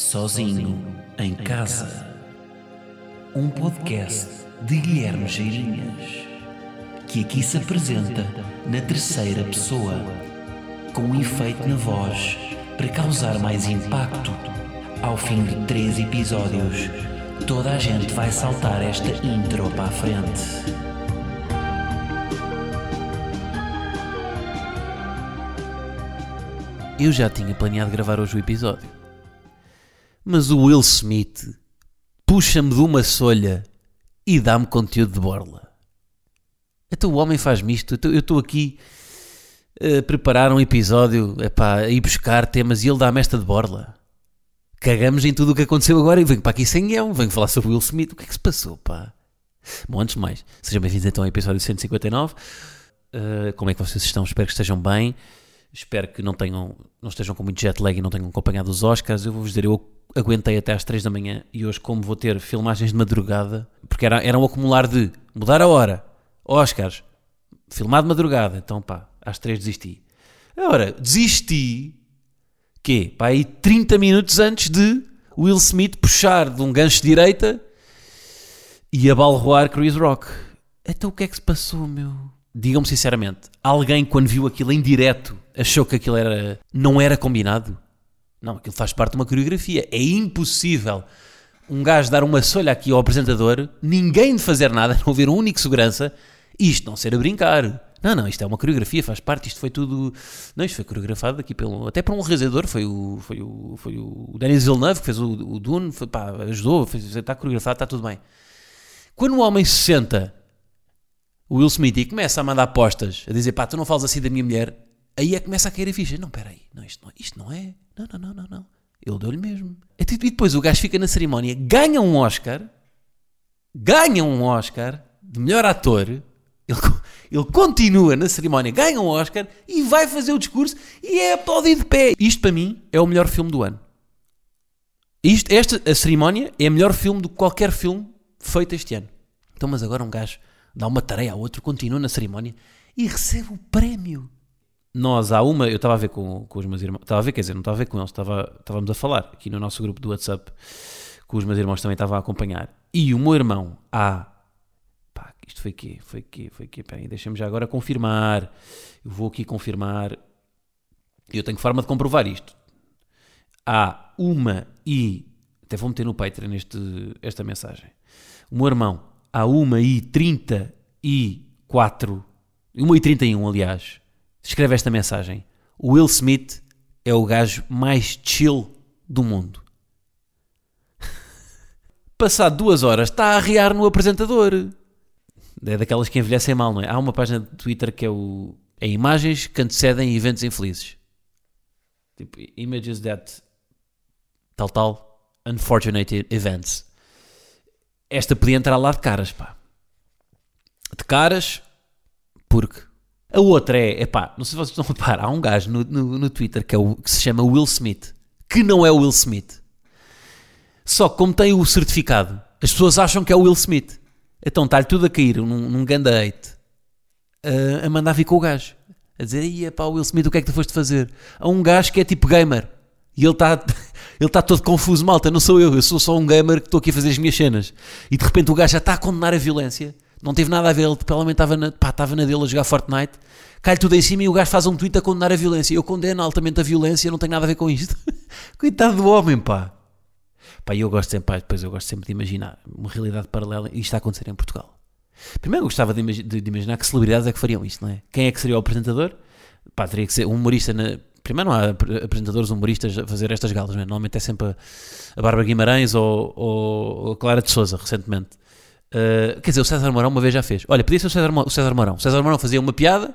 Sozinho em Casa. Um podcast de Guilherme Geirinhas, que aqui se apresenta na terceira pessoa, com um efeito na voz para causar mais impacto. Ao fim de três episódios, toda a gente vai saltar esta intro para a frente. Eu já tinha planeado gravar hoje o episódio. Mas o Will Smith puxa-me de uma solha e dá-me conteúdo de borla. Então o homem faz-me isto. Eu estou aqui a preparar um episódio epá, a ir buscar temas e ele dá-me esta de borla. Cagamos em tudo o que aconteceu agora e venho para aqui sem guião. Venho falar sobre o Will Smith. O que é que se passou, pá? Bom, antes de mais, sejam bem-vindos então ao episódio 159. Uh, como é que vocês estão? Espero que estejam bem. Espero que não tenham, não estejam com muito jet lag e não tenham acompanhado os Oscars. Eu vou-vos dizer, eu aguentei até às 3 da manhã e hoje, como vou ter filmagens de madrugada, porque era, era um acumular de mudar a hora, Oscars, filmar de madrugada, então pá, às 3 desisti. Agora, desisti, quê? Pá, aí 30 minutos antes de Will Smith puxar de um gancho de direita e abalroar Chris Rock. Então o que é que se passou, meu? Digam-me sinceramente, alguém quando viu aquilo em direto achou que aquilo era, não era combinado? Não, aquilo faz parte de uma coreografia. É impossível um gajo dar uma solha aqui ao apresentador, ninguém de fazer nada, não haver um único segurança, isto não ser a brincar. Não, não, isto é uma coreografia, faz parte, isto foi tudo. Não, isto foi coreografado aqui pelo. Até por um realizador, foi o, foi o, foi o Denis Villeneuve que fez o, o Dune, foi, pá, ajudou, fez, está coreografado, está tudo bem. Quando o homem se senta, o Will Smith, e começa a mandar apostas, a dizer pá, tu não falas assim da minha mulher, aí é que começa a cair a ficha. Não, peraí, não, isto não, isto não é. Não, não, não, não, não. Ele deu-lhe mesmo. E depois o gajo fica na cerimónia, ganha um Oscar, ganha um Oscar de melhor ator, ele, ele continua na cerimónia, ganha um Oscar e vai fazer o discurso e é aplaudido de pé. Isto para mim é o melhor filme do ano. Isto, esta a cerimónia é o melhor filme do que qualquer filme feito este ano. Então, mas agora um gajo dá uma tarefa ao outro, continua na cerimónia e recebe o prémio nós há uma, eu estava a ver com, com os meus irmãos, estava a ver, quer dizer, não estava a ver com eles, estava, estávamos a falar aqui no nosso grupo do WhatsApp, que os meus irmãos também estavam a acompanhar. E o meu irmão há, pá, isto foi quê? Foi quê? Foi quê? Bem, deixa-me já agora confirmar. Eu vou aqui confirmar. Eu tenho forma de comprovar isto. Há uma e, até vou meter no Patreon neste, esta mensagem. O meu irmão, trinta e um, aliás, escreve esta mensagem: O Will Smith é o gajo mais chill do mundo. Passado duas horas, está a arriar no apresentador. É daquelas que envelhecem mal, não é? Há uma página de Twitter que é o. É imagens que antecedem eventos infelizes. Tipo, images that. Tal, tal. Unfortunate events. Esta podia entrar lá de caras, pá. De caras, porque a outra é, epá, não sei se vocês estão a reparar, há um gajo no, no, no Twitter que, é o, que se chama Will Smith, que não é o Will Smith. Só que como tem o certificado, as pessoas acham que é o Will Smith. Então está-lhe tudo a cair num, num ganda hate, a, a mandar vir com o gajo. A dizer, aí pá, Will Smith, o que é que tu foste fazer? Há um gajo que é tipo gamer. E ele está ele está todo confuso, malta, não sou eu, eu sou só um gamer que estou aqui a fazer as minhas cenas. E de repente o gajo já está a condenar a violência não teve nada a ver, ele provavelmente estava na, estava na dele a jogar Fortnite, cai tudo em cima e o gajo faz um tweet a condenar a violência. Eu condeno altamente a violência, não tenho nada a ver com isto. Coitado do homem, pá. Pá, eu gosto sempre, pá, depois eu gosto sempre de imaginar uma realidade paralela e isto a acontecer em Portugal. Primeiro eu gostava de, de, de, imaginar que celebridades é que fariam isto, não é? Quem é que seria o apresentador? Pá, teria que ser um humorista na... Primeiro não há apresentadores humoristas a fazer estas galas, não é? Normalmente é sempre a, Bárbara Guimarães ou, ou a Clara de Souza, recentemente. Uh, quer dizer, o César Mourão uma vez já fez. Olha, podia ser o César, o César Mourão. O César Mourão fazia uma piada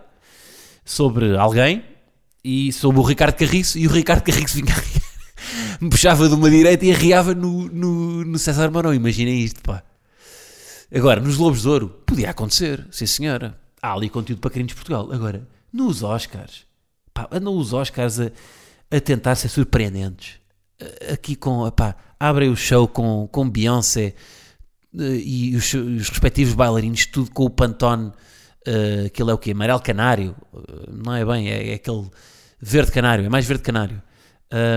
sobre alguém e sobre o Ricardo Carriço e o Ricardo Carriço vinha me puxava de uma direita e arriava no, no, no César Mourão. Imaginem isto, pá. Agora, nos Lobos de Ouro, podia acontecer, sim senhora. Há ali conteúdo para queridos de Portugal. Agora, nos Oscars, pá, andam os Oscars a, a tentar ser surpreendentes. Aqui com, pá, abrem o show com, com Beyoncé e os, os, respectivos bailarinos, tudo com o Pantone, uh, aquele é o quê? Amarelo canário, uh, não é bem, é, é, aquele verde canário, é mais verde canário.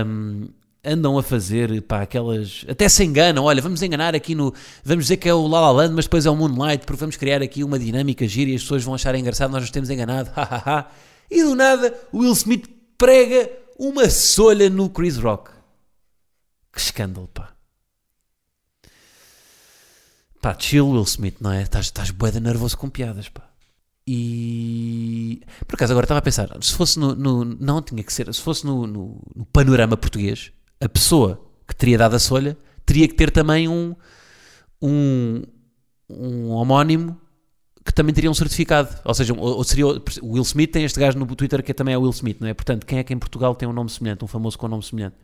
Um, andam a fazer, pá, aquelas. Até se enganam, olha, vamos enganar aqui no. Vamos dizer que é o La La Land, mas depois é o Moonlight, porque vamos criar aqui uma dinâmica gira e as pessoas vão achar engraçado, nós nos temos enganado, hahaha. E do nada, Will Smith prega uma solha no Chris Rock. Que escândalo, pá. Pá, chill Will Smith, não é? Estás, bué nervoso com piadas, pá. E por acaso agora estava a pensar, se fosse no, no não tinha que ser, se fosse no, no, no, panorama português, a pessoa que teria dado a solha teria que ter também um, um, um homónimo também teria um certificado. Ou seja, ou, seria o Will Smith tem este gajo no Twitter que também é Will Smith, não é? Portanto, quem é que em Portugal tem um nome semelhante, um famoso com um nome semelhante?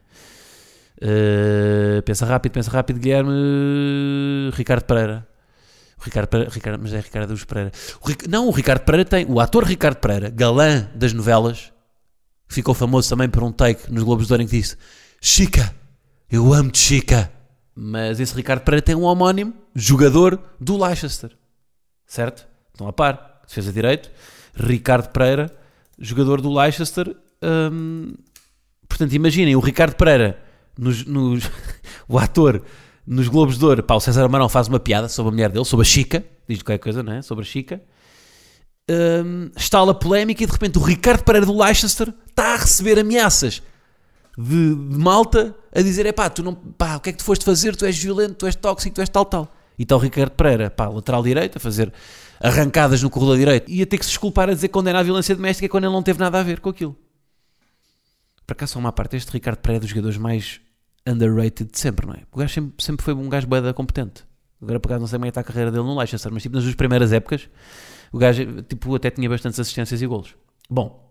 Uh, pensa rápido, pensa rápido, Guilherme Ricardo Pereira. Ricardo Pereira, Ricardo, mas é Ricardo dos Pereira. O, não, o Ricardo Pereira tem. O ator Ricardo Pereira, galã das novelas, ficou famoso também por um take nos Globos de Ouro em que disse: Chica, eu amo-te, Chica. Mas esse Ricardo Pereira tem um homónimo, jogador do Leicester. Certo? Estão a par. Defesa direito. Ricardo Pereira, jogador do Leicester. Hum, portanto, imaginem o Ricardo Pereira, nos, nos o ator nos Globos de Ouro, pá, o César Amarão faz uma piada sobre a mulher dele, sobre a Chica, diz qualquer coisa, não é? Sobre a Chica. Um, está a polémica e de repente o Ricardo Pereira do Leicester está a receber ameaças de, de malta a dizer: é pá, tu não, pá, o que é que tu foste fazer? Tu és violento, tu és tóxico, tu és tal, tal. E está o Ricardo Pereira, pá, lateral direito, a fazer arrancadas no corredor direito e a ter que se desculpar a dizer que condena a violência doméstica quando ele não teve nada a ver com aquilo. Para cá só uma parte, este Ricardo Pereira é dos jogadores mais underrated de sempre, não é? O gajo sempre, sempre foi um gajo boeda competente. Agora, por acaso, não sei como é que está a carreira dele no Leicester, mas tipo, nas duas primeiras épocas, o gajo tipo, até tinha bastantes assistências e golos. Bom,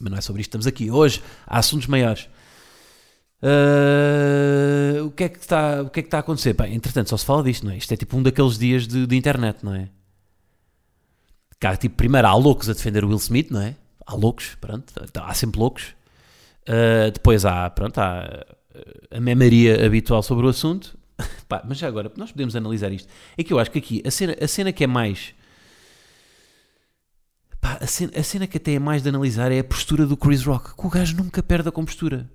mas não é sobre isto que estamos aqui. Hoje há assuntos maiores. Uh, o, que é que está, o que é que está a acontecer? Bem, entretanto, só se fala disto, não é? Isto é tipo um daqueles dias de, de internet, não é? Cá, tipo, primeiro há loucos a defender o Will Smith, não é? Há loucos, pronto, há sempre loucos. Uh, depois há, pronto, há a memaria habitual sobre o assunto. Pá, mas já agora, nós podemos analisar isto. É que eu acho que aqui a cena, a cena que é mais. Pá, a, cena, a cena que até é mais de analisar é a postura do Chris Rock. Que o gajo nunca perde a compostura.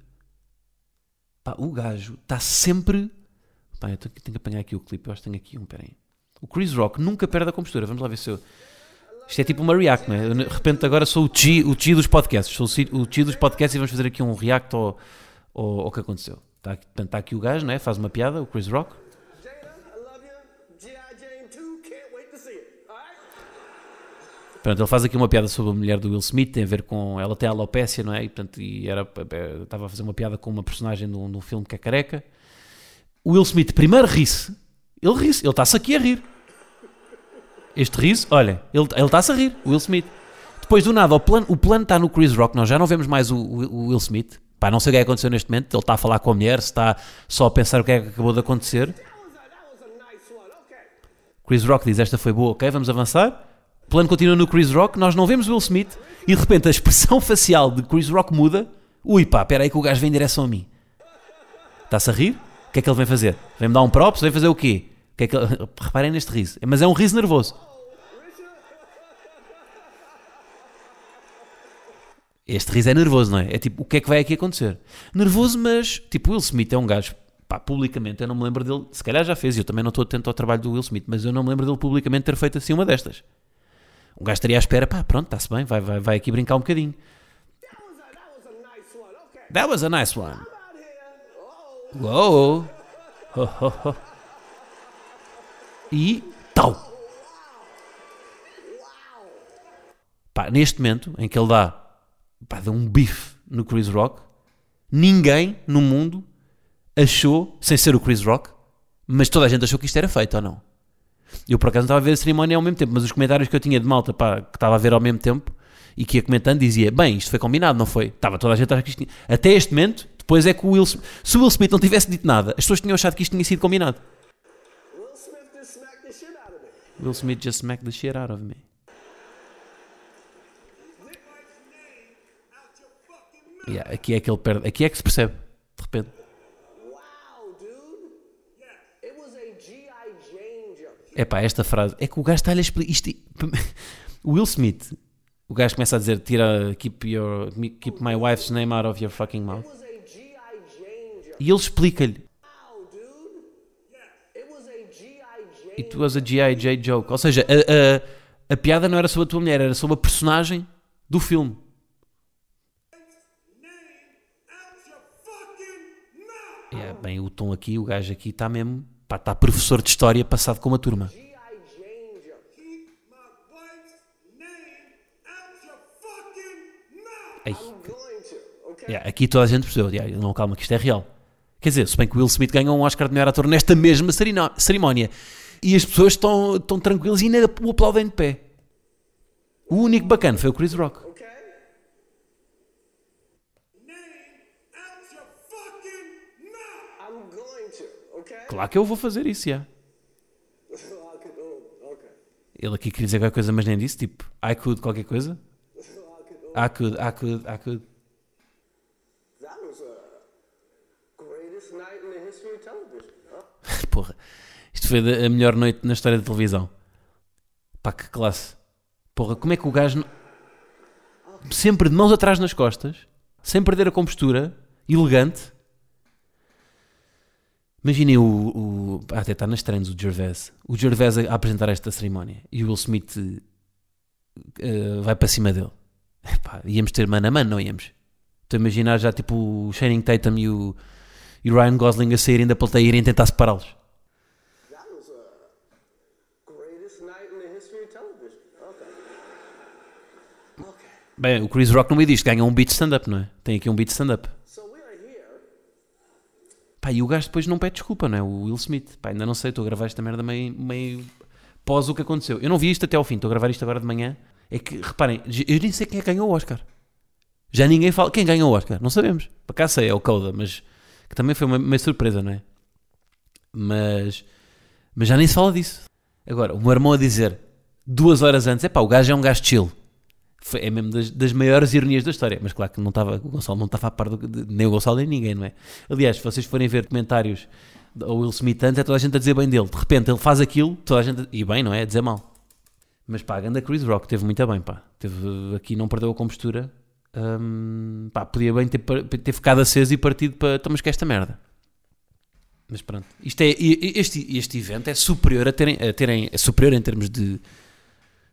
Pá, o gajo está sempre. Pá, eu tenho, tenho, que apanhar aqui o clipe. Eu acho que tenho aqui um. Peraí. O Chris Rock nunca perde a compostura. Vamos lá ver se eu. Isto é tipo uma react, não é? Eu, de repente agora sou o chi, o chi dos podcasts. Sou o chi dos podcasts e vamos fazer aqui um react ao ou o que aconteceu. Está portanto, está aqui o gajo, né? faz uma piada, o Chris Rock. Pronto, ele faz aqui uma piada sobre a mulher do Will Smith, tem a ver com. Ela tem alopécia, não é? E, portanto, e era, estava a fazer uma piada com uma personagem de um, filme que é careca. O Will Smith primeiro ri-se, ele ri-se, ele está-se aqui a rir. Este riso, olha, ele, está-se a rir, o Will Smith. Depois do nada, o plano, o plano está no Chris Rock, nós já não vemos mais o, o, o Will Smith. Pá, não sei o que é que aconteceu neste momento. Ele está a falar com a mulher, se está só a pensar o que é que acabou de acontecer. Chris Rock diz: Esta foi boa, ok, vamos avançar. O plano continua no Chris Rock, nós não vemos Will Smith e de repente a expressão facial de Chris Rock muda. Ui pá, espera aí que o gajo vem em direção a mim. Está-se a rir? O que é que ele vem fazer? Vem-me dar um props? Vem fazer o quê? Que é que. Reparem neste riso. Mas é um riso nervoso. Este riso é nervoso, não é? É tipo, o que é que vai aqui acontecer? Nervoso, mas, tipo, Will Smith é um gajo, pá, publicamente, eu não me lembro dele, se calhar já fez, eu também não estou atento ao trabalho do Will Smith, mas eu não me lembro dele publicamente ter feito assim uma destas. Um gajo estaria à espera, pá, pronto, está-se bem, vai, vai, vai aqui brincar um bocadinho. That was a nice one. Uou! Oh, oh, oh. E tal. Pá, neste momento em que ele dá pá, deu um bife no Chris Rock. Ninguém no mundo achou, sem ser o Chris Rock, mas toda a gente achou que isto era feito ou não. Eu por acaso não estava a ver a cerimónia ao mesmo tempo, mas os comentários que eu tinha de malta pá, que estava a ver ao mesmo tempo e que ia comentando dizia: Bem, isto foi combinado, não foi? Estava toda a gente a achar que isto tinha... Até este momento, depois é que o Will Smith, se o Will Smith não tivesse dito nada, as pessoas tinham achado que isto tinha sido combinado. Will Smith just smacked the shit out of me. Yeah, aqui é que ele perde. Aqui é que se percebe, de repente. É pá, esta frase. É que o gajo está-lhe a explicar. Isto, Will Smith, o gajo começa a dizer: tira, keep, your, keep my wife's name out of your fucking mouth. E ele explica-lhe. Wow, dude. It was a G.I. Jane. It was a G.I.J. joke. Ou seja, a, a, a piada não era sobre a tua mulher, era sobre a personagem do filme. É, bem, o tom aqui, o gajo aqui está mesmo. Está professor de história passado com uma turma. G.I. Ei, yeah, aqui toda a gente percebeu. Yeah, não, calma, que isto é real. Quer dizer, se bem que Will Smith ganhou um Oscar de melhor ator nesta mesma cerimónia. E as pessoas estão, estão tranquilas e ainda o aplaudem de pé. O único bacana foi o Chris Rock. Claro que eu vou fazer isso, já. Ele aqui queria dizer qualquer coisa, mas nem disse. Tipo, I could qualquer coisa. I could, I could, I could? Porra, isto foi a melhor noite na história da televisão. Pá, que classe. Porra, como é que o gajo. Sempre de mãos atrás nas costas, sem perder a compostura, elegante. Imaginem o. o até está nas trends o Gervais. O Gervais a, apresentar esta cerimónia e o Will Smith eh, vai para cima dele. Epá, íamos ter mano a mano, não íamos? Estou a imaginar já tipo o Channing Tatum e o, e o Ryan Gosling a saírem da plateia e irem tentar separá-los. That was a greatest night in the history of television. Okay. Okay. Bem, o Chris Rock no meio disto ganha um beat stand-up, não é? Tem aqui um beat stand-up. Pá, e o gajo depois não pede desculpa, não é? O Will Smith. Pá, ainda não sei, estou a gravar esta merda meio, meio pós o que aconteceu. Eu não vi isto até ao fim, estou a gravar isto agora de manhã. É que, reparem, eu nem sei quem é que ganhou o Oscar. Já ninguém fala. Quem ganhou o Oscar? Não sabemos. Para cá sei, é o Coda, mas que também foi uma, uma surpresa, não é? Mas, mas já nem se fala disso. Agora, o meu irmão a dizer duas horas antes: é pá, o gajo é um gajo chill. Foi- é mesmo das, das maiores ironias da história. Mas claro que não estava, o Gonçalo não estava a par do, de- nem o Gonçalo nem ninguém, não é? Aliás, se vocês forem ver comentários ao Will Smith antes, é toda a gente a dizer bem dele. De repente ele faz aquilo, toda a gente. E bem, não é? A dizer mal. Mas pá, a ganda Chris Rock teve muito bem, pá. Teve aqui, não perdeu a compostura. Hum, pá, podia bem ter, ter ficado aceso e partido para. Estamos que esta merda. Mas pronto. Isto é, este, este evento é superior a terem, a terem. É superior em termos de,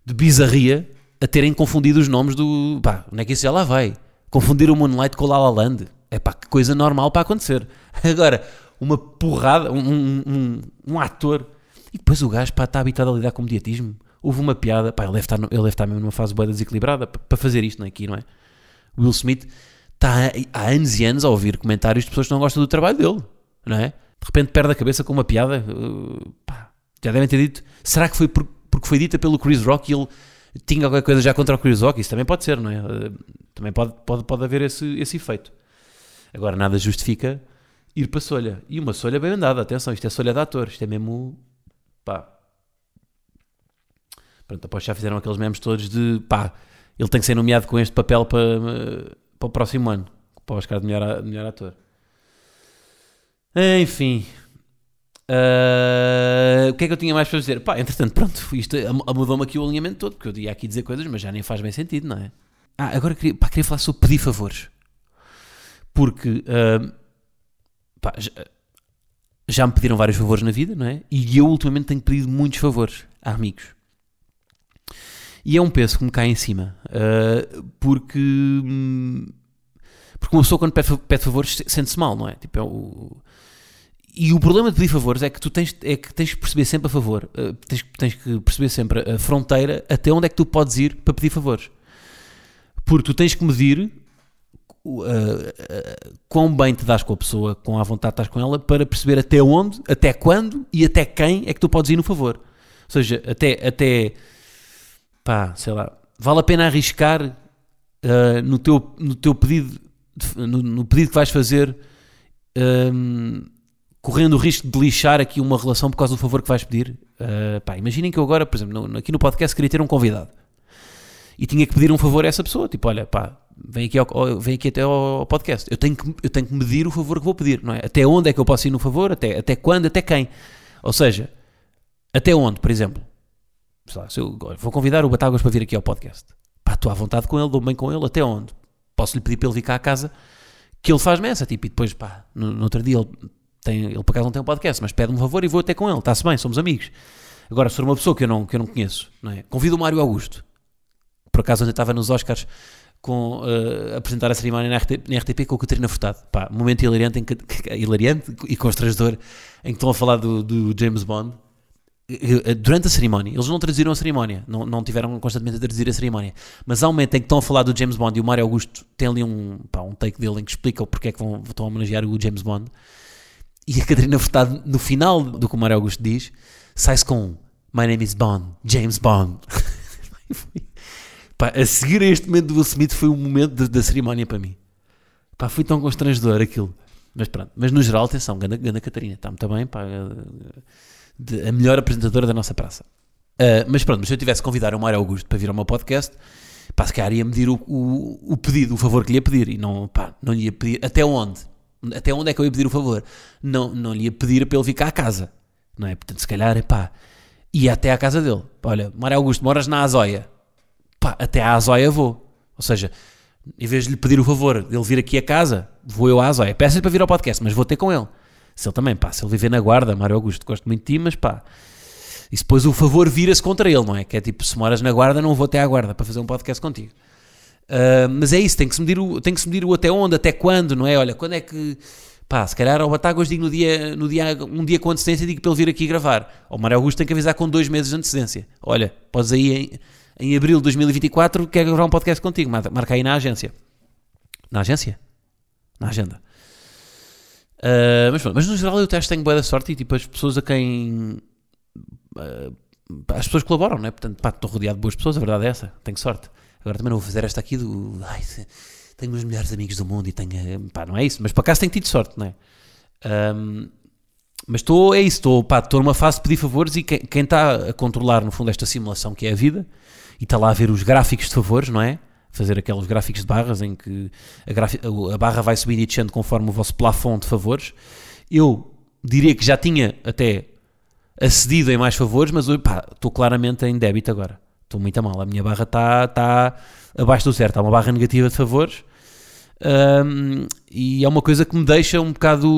de bizarria a terem confundido os nomes do. Pá, onde é que isso já lá vai? Confundir o Moonlight com o La La Land. É pá, que coisa normal para acontecer. Agora, uma porrada, um, um, um, um ator. E depois o gajo, pá, está habitado a lidar com mediatismo. Houve uma piada, pá, ele deve estar, ele deve estar mesmo numa fase boa desequilibrada pa- para fazer isto não é? aqui, não é? O Will Smith está há anos e anos a ouvir comentários de pessoas que não gostam do trabalho dele, não é? De repente perde a cabeça com uma piada, uh, pá, já devem ter dito. Será que foi por- porque foi dita pelo Chris Rock e ele tinha qualquer coisa já contra o Chris Rock? Isso também pode ser, não é? Uh, Também pode, pode, pode haver esse, esse efeito. Agora, nada justifica ir para solha. E uma solha bem andada, atenção, isto é solha de ator, isto é mesmo. pá. Pronto, após já fizeram aqueles memes todos de pá, ele tem que ser nomeado com este papel para, eh, para o próximo ano, para o Oscar de melhor, a- melhor ator. Enfim. Ah, o que é que eu tinha mais para dizer? Pá, entretanto, pronto, isto am- mudou-me aqui o alinhamento todo, porque eu ia aqui dizer coisas, mas já nem faz bem sentido, não é? Ah, agora queria, pá, queria falar sobre pedir favores. Porque ah, pá, já, já me pediram vários favores na vida, não é? E eu ultimamente tenho pedido muitos favores a amigos. E é um peso que me cai em cima. ah, porque. hum, porque uma pessoa quando pede, pede favores se- sente-se mal, não é? Tipo, é o. E o problema de pedir favores é que tu tens, é que tens que perceber sempre a favor, ah, tens, tens que perceber sempre a fronteira até onde é que tu podes ir para pedir favores. Porque tu tens que medir ah, ah, quão bem te dás com a pessoa, quão à vontade estás com ela, para perceber até onde, até quando e até quem é que tu podes ir no favor. Ou seja, até, até pá, sei lá, vale a pena arriscar ah, no, teu, no teu pedido, no, no pedido que vais fazer, ahm, correndo o risco de lixar aqui uma relação por causa do favor que vais pedir. Ah, pá, imaginem que eu agora, por exemplo, no- aqui no podcast queria ter um convidado e tinha que pedir um favor a essa pessoa, tipo, olha, pá, vem aqui, ao- vem aqui até ao podcast. Eu tenho, que, eu tenho que medir o favor que vou pedir, não é? Até onde é que eu posso ir no favor, até, até quando, até quem. Ou seja, até onde, por exemplo, lá, se eu vou convidar o Batáguas para vir aqui ao podcast. Pá, estou à vontade com ele, dou bem com ele, até onde? Posso lhe pedir para ele vir cá à casa que ele faz-me essa, tipo, e depois, pá, no, no outro dia ele, tem, ele por acaso não tem um podcast, mas pede-me um favor e vou até com ele, está-se bem, somos amigos. Agora, se for uma pessoa que eu não, que eu não conheço, não é? convido o Mário Augusto, por acaso ontem estava nos Oscars com, a apresentar a cerimónia na, na RTP com a Catarina Furtado. Pá, momento hilariante, em que, hilariante e constrangedor em que estão a falar do, do James Bond. Eh, Durante a cerimónia, eles não traduziram a cerimónia, não, não tiveram constantemente a traduzir a cerimónia, mas há um momento em que estão a falar do James Bond e o Mário Augusto tem ali um, pá, um take dele em que explica o porque é que vão, estão a homenagear o James Bond. E a Catarina Furtado, no final do que o Mário Augusto diz, sai-se com My name is Bond, James Bond. Pá, a seguir a este momento do Will Smith foi um momento da cerimónia para mim. Pá, foi tão constrangedor aquilo. Mas pronto, mas no geral, atenção, Ganda, Ganda Catarina, está muito bem, pá, de- a melhor apresentadora da nossa praça. Ah, mas pronto, mas se eu tivesse que convidar o Mário Augusto para vir ao meu podcast, pá, se calhar ia medir o, o, o pedido, o favor que lhe ia pedir, e não, pá, não lhe ia pedir, até onde? Até onde é que eu ia pedir o favor? Não, não lhe ia pedir para ele cá à casa, não é? Portanto, se calhar, pá, ia até à casa dele. Olha, Mário Augusto, moras na Azóia, pá, até à Azóia vou. Ou seja, em vez de lhe pedir o favor de ele vir aqui a casa, vou eu à Azóia. Peço-lhe para vir ao podcast, mas vou ter com ele. Se ele também, pá, se ele viver na guarda, Mário Augusto, gosto muito de ti, mas pá. E depois o favor vira-se contra ele, não é? Que é tipo, se moras na guarda, não vou até à guarda para fazer um podcast contigo. Ah, mas é isso, tem que, se medir o, tem que se medir o até onde, até quando, não é? Olha, quando é que. Pá, se calhar ao Batáguas digo no dia, no dia, um dia com antecedência digo para ele vir aqui gravar. Ao Mário Augusto tem que avisar com dois meses de antecedência. Olha, podes aí em, em abril de 2024 quer gravar um podcast contigo, marca aí na agência. Na agência? Na agenda. Ah, mas, pronto, mas no geral eu até acho que tenho boa da sorte e tipo as pessoas a quem ah, as pessoas colaboram, não é? Portanto, pá, estou rodeado de boas pessoas, a verdade é essa, tenho sorte. Agora também não vou fazer esta aqui do ai, tenho os melhores amigos do mundo e tenho, pá, não é isso, mas por acaso tenho tido sorte, não é? Ahm, mas estou, é isso, estou, pá, estou numa fase de pedir favores e quem, está a controlar, no fundo, esta simulação que é a vida e está lá a ver os gráficos de favores, não é? Fazer aqueles gráficos de barras em que a, a barra vai subindo e descendo conforme o vosso plafond de favores. Eu diria que já tinha até acedido em mais favores, mas pá, estou claramente em débito agora. Estou muito a mal. A minha barra está está abaixo do certo. Há uma barra negativa de favores. Ahm, e é uma coisa que me deixa um bocado.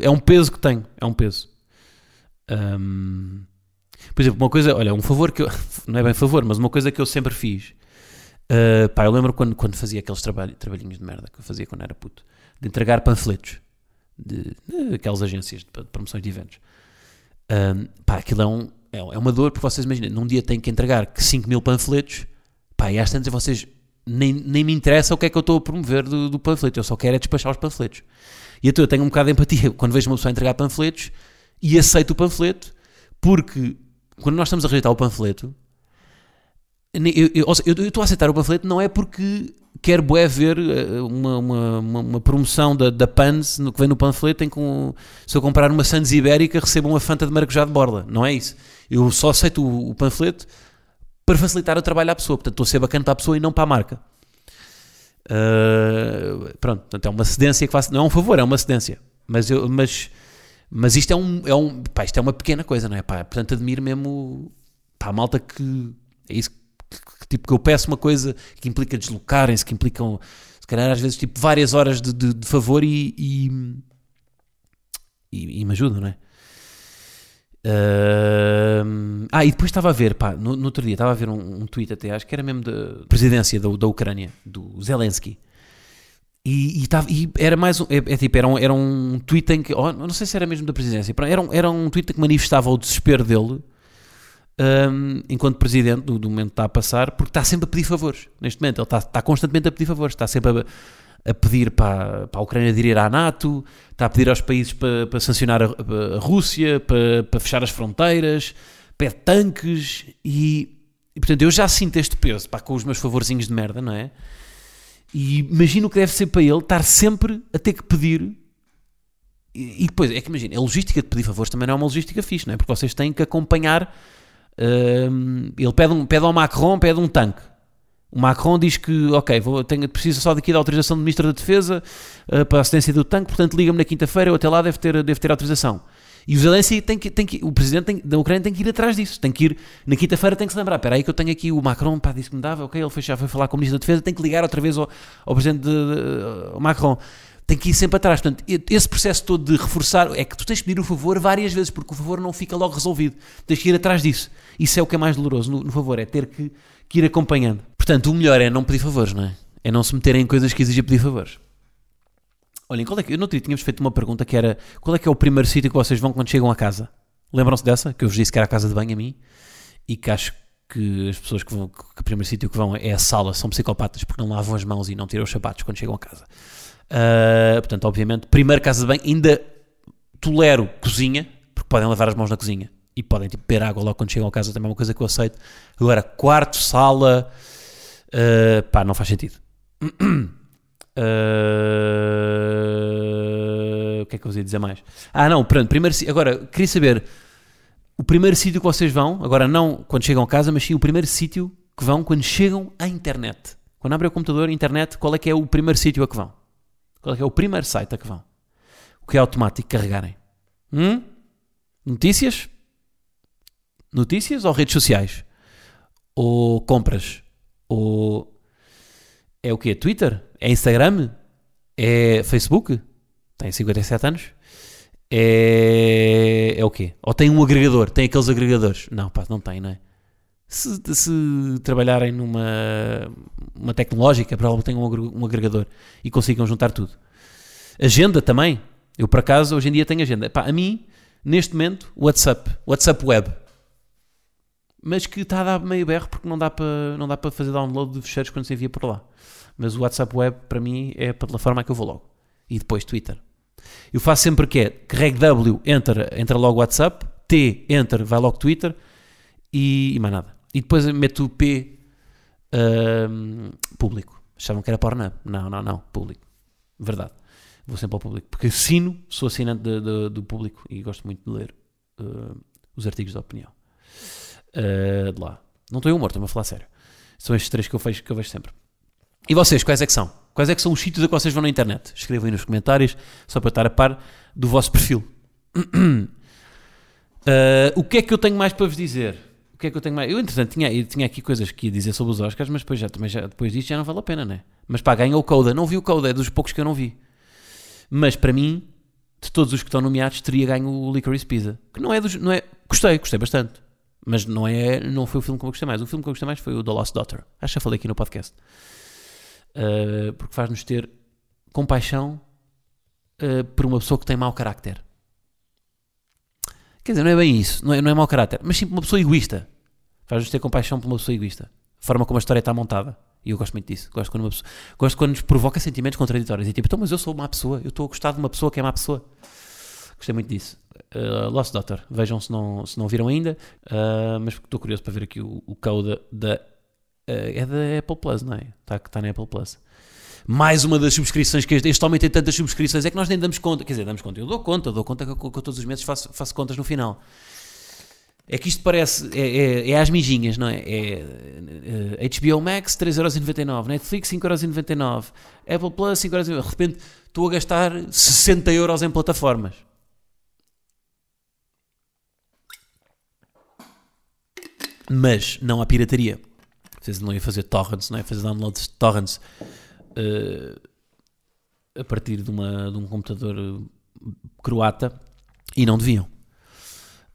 eh, é um peso que tenho. É um peso. Ahm, por exemplo, uma coisa. Olha, um favor que eu. Não é bem favor, mas uma coisa que eu sempre fiz. Uh, pá, eu lembro quando, quando fazia aqueles trabalho, trabalhinhos de merda que eu fazia quando era puto, de entregar panfletos de, de aquelas agências de, de promoções de eventos. Um, pá, aquilo é, um, é, é uma dor, porque vocês imaginem, num dia tenho que entregar 5 mil panfletos, pá, e às tantas vocês nem, nem me interessa o que é que eu estou a promover do, do panfleto, eu só quero é despachar os panfletos. E então eu tenho um bocado de empatia quando vejo uma pessoa entregar panfletos e aceito o panfleto, porque quando nós estamos a rejeitar o panfleto, eu estou a aceitar o panfleto não é porque quero bué ver eh, uma, uma, uma, uma promoção da, da Pans no que vem no panfleto em que um- se eu comprar uma Sandes Ibérica recebo uma Fanta de maracujá de borla. Não é isso. Eu só aceito o, o panfleto para facilitar o trabalho à pessoa. Portanto, estou a ser bacana para a pessoa e não para a marca. Ah, pronto, portanto, é uma cedência que faço. Não é um favor, é uma cedência. Mas, eu, mas, mas isto, é um, é um, pá, isto é uma pequena coisa, não é? Pá, portanto, admiro mesmo pá, a malta que. É isso que, que- tipo, que eu peço uma coisa que implica deslocarem-se, que implicam, se calhar, às vezes, tipo, várias horas de, de- de favor e, e, e, e me ajudam, não é? Ahm, ah, e depois estava a ver, pá, no, no outro dia estava a ver um, um tweet até, acho que era mesmo da presidência da, da Ucrânia, do Zelensky. E, e, tava- e era mais um, é, é tipo, era um, era um tweet em que, oh, não sei se era mesmo da presidência, era um, era um tweet que manifestava o desespero dele hum, enquanto presidente do, do momento que está a passar, porque está sempre a pedir favores. Neste momento, ele está, está constantemente a pedir favores, está sempre a, a pedir para, para a Ucrânia aderir à NATO, está a pedir aos países para, para sancionar a, a Rússia, para, para fechar as fronteiras, pede tanques e, e, portanto eu já sinto este peso pá, com os meus favorzinhos de merda, não é? E imagino que deve ser para ele estar sempre a ter que pedir. E, e depois, é que imagina, a logística de pedir favores também não é uma logística fixe, não é? Porque vocês têm que acompanhar. hum, ele pede, um, pede ao Macron, pede um tanque. O Macron diz que, ok, vou, tenho, preciso só daqui da autorização do Ministro da Defesa uh, para a assistência do tanque, portanto liga-me na quinta-feira, eu até lá devo ter, devo ter autorização. E o Zelensky tem que, tem que o presidente tem- da Ucrânia tem que ir atrás disso. Tem que ir, na quinta-feira tem que se lembrar. Espera aí que eu tenho aqui o Macron, pá, disse que me dava, ok, ele foi, já foi falar com o Ministro da Defesa, tem que ligar outra vez ao, ao presidente de, de- ao Macron. Tem que ir sempre atrás. Portanto, esse processo todo de reforçar é que tu tens de pedir o favor várias vezes, porque o favor não fica logo resolvido. Tens que ir atrás disso. Isso é o que é mais doloroso no, no favor, é ter que, que ir acompanhando. Portanto, o melhor é não pedir favores, não é? É não se meterem em coisas que exigem pedir favores. Olhem, qual é que, eu dia tínhamos feito uma pergunta que era qual é que é o primeiro sítio que vocês vão quando chegam a casa? Lembram-se dessa? Que eu vos disse que era a casa de banho a mim e que acho que as pessoas que vão, que o primeiro sítio que vão é a sala, são psicopatas porque não lavam as mãos e não tiram os sapatos quando chegam a casa. Ah, portanto, obviamente, primeiro casa de banho, ainda tolero cozinha, porque podem lavar as mãos na cozinha e podem tipo, beber água logo quando chegam a casa, também é uma coisa que eu aceito. Agora, quarto, sala, ah, pá, não faz sentido. Uh, o que é que eu vos ia dizer mais? Ah, não, pronto, primeiro, agora, queria saber o primeiro sítio que vocês vão, agora não quando chegam a casa, mas sim o primeiro sítio que vão quando chegam à internet. Quando abrem o computador, internet, qual é que é o primeiro sítio a que vão? Qual é que é o primeiro site a que vão? O que é automático carregarem? Hum? Notícias? Notícias ou redes sociais? Ou compras? Ou é o quê? Twitter? É Instagram? É Facebook? Tem 57 anos? É, é o quê? Ou tem um agregador? Tem aqueles agregadores? Não, pá, não tem, não é? Se, se trabalharem numa uma tecnológica, provavelmente tenham um agre- agregador e consigam juntar tudo. Agenda também. Eu, por acaso, hoje em dia tenho agenda. Pá, a mim, neste momento, WhatsApp. WhatsApp Web. Mas que está a dar meio berro porque não dá para não dá para fazer download de fecheiros quando se envia por lá. Mas o WhatsApp Web, para mim, é a plataforma que eu vou logo. E depois Twitter. Eu faço sempre que é, carrego W, entra, entra logo WhatsApp, T, enter, vai logo Twitter e, e mais nada. E depois meto o P ahm, público. Achavam que era Pornhub. Não, não, não, público. Verdade. Vou sempre ao público. Porque assino, sou assinante de- de- do público e gosto muito de ler ah, os artigos de opinião. Ah, de lá. Não em humor, estou-me a falar sério. São estes três que eu vejo, que eu vejo sempre. E vocês, quais é que são? Quais é que são os sítios a que vocês vão na internet? Escrevam aí nos comentários, só para estar a par do vosso perfil. Uh, o que é que eu tenho mais para vos dizer? O que é que eu tenho mais? Eu, entretanto, tinha, eu tinha aqui coisas que ia dizer sobre os Oscars, mas depois, já, já, depois disto já não vale a pena, né? Mas pá, ganhou o Coda. Não vi o Coda, é dos poucos que eu não vi. Mas para mim, de todos os que estão nomeados, teria ganho o Licorice Pizza. Que não é dos. Não é, gostei, gostei bastante. Mas não, é, não foi o filme que eu gostei mais. O filme que eu gostei mais foi o The Lost Daughter. Acho que já falei aqui no podcast. Uh, porque faz-nos ter compaixão uh, por uma pessoa que tem mau carácter. Quer dizer, não é bem isso, não é, não é mau caráter, mas sim uma pessoa egoísta. Faz-nos ter compaixão por uma pessoa egoísta. A forma como a história está montada. E eu gosto muito disso. Gosto quando, uma pessoa, gosto quando nos provoca sentimentos contraditórios. E tipo, então, mas eu sou uma pessoa, eu estou a gostar de uma pessoa que é má pessoa. Gostei muito disso. Uh, Lost Daughter, vejam se não, se não viram ainda, uh, mas estou curioso para ver aqui o, o code da. Uh, é da Apple Plus, não é? Está tá na Apple Plus. Mais uma das subscrições que este, homem tem tantas subscrições é que nós nem damos conta. Quer dizer, damos conta. Eu dou conta, dou conta que, eu- que eu todos os meses faço, faço contas no final. É que isto parece. É, é, é às mijinhas, não é? É, eh, HBO Max 3,99€, Netflix 5,99€, Apple Plus 5,99€. De repente estou a gastar 60 euros em plataformas. Mas não há pirataria. Vocês não iam fazer torrents, não é? Fazer downloads de torrents eh, a partir de, uma, de um computador eh, croata e não deviam.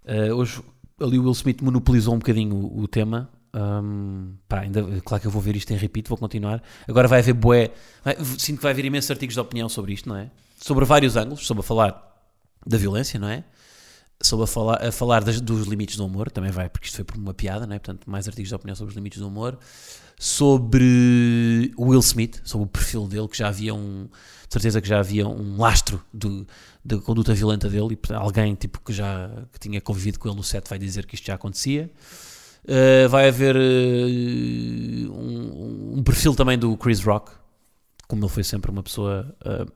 Eh, hoje ali o Will Smith monopolizou um bocadinho o, o tema. Ahm, pá, ainda, claro que eu vou ver isto em repeat, vou continuar. Agora vai haver vai- sinto que vai haver imensos artigos de opinião sobre isto, não é? Sobre vários ângulos, sobre a falar da violência, não é? Sobre a falar, a falar das- dos limites do humor, também vai, porque isto foi por uma piada, não é? Portanto, mais artigos de opinião sobre os limites do humor. Sobre Will Smith, sobre o perfil dele, que já havia um. De certeza que já havia um lastro do, da conduta violenta dele, e alguém tipo, que já que tinha convivido com ele no set vai dizer que isto já acontecia. Uh, vai haver uh, um, um perfil também do Chris Rock, como ele foi sempre uma pessoa uh,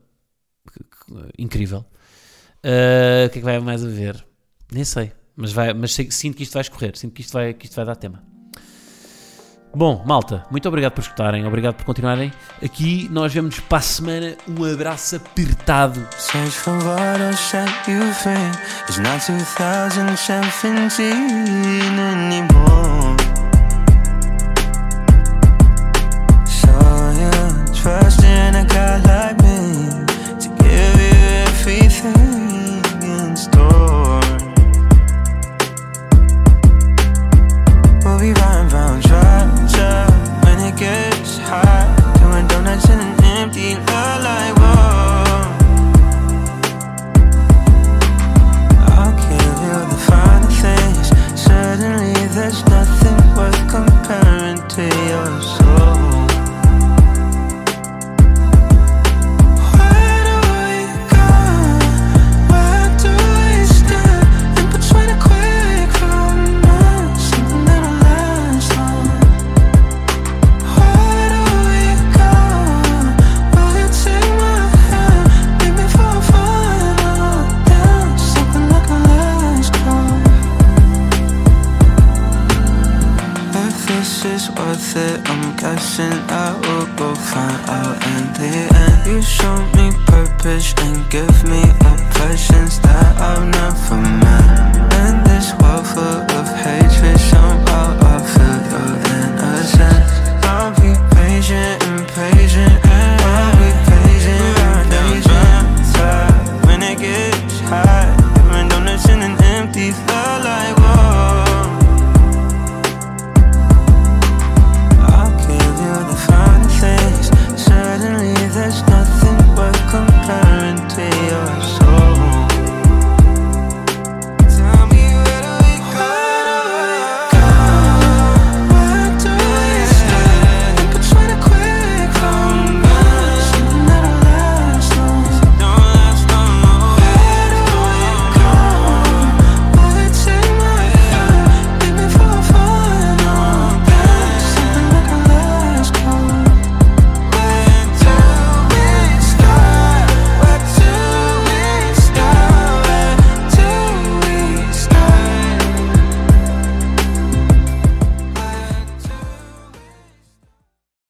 incrível. O que é que vai mais haver? Nem sei, mas, vai, mas sinto que isto vai escorrer, sinto que isto vai, que isto vai dar tema. Bom, malta, muito obrigado por escutarem, obrigado por continuarem aqui. Nós vemos para a semana. Um abraço apertado. Search for free. It's not 2017 anymore.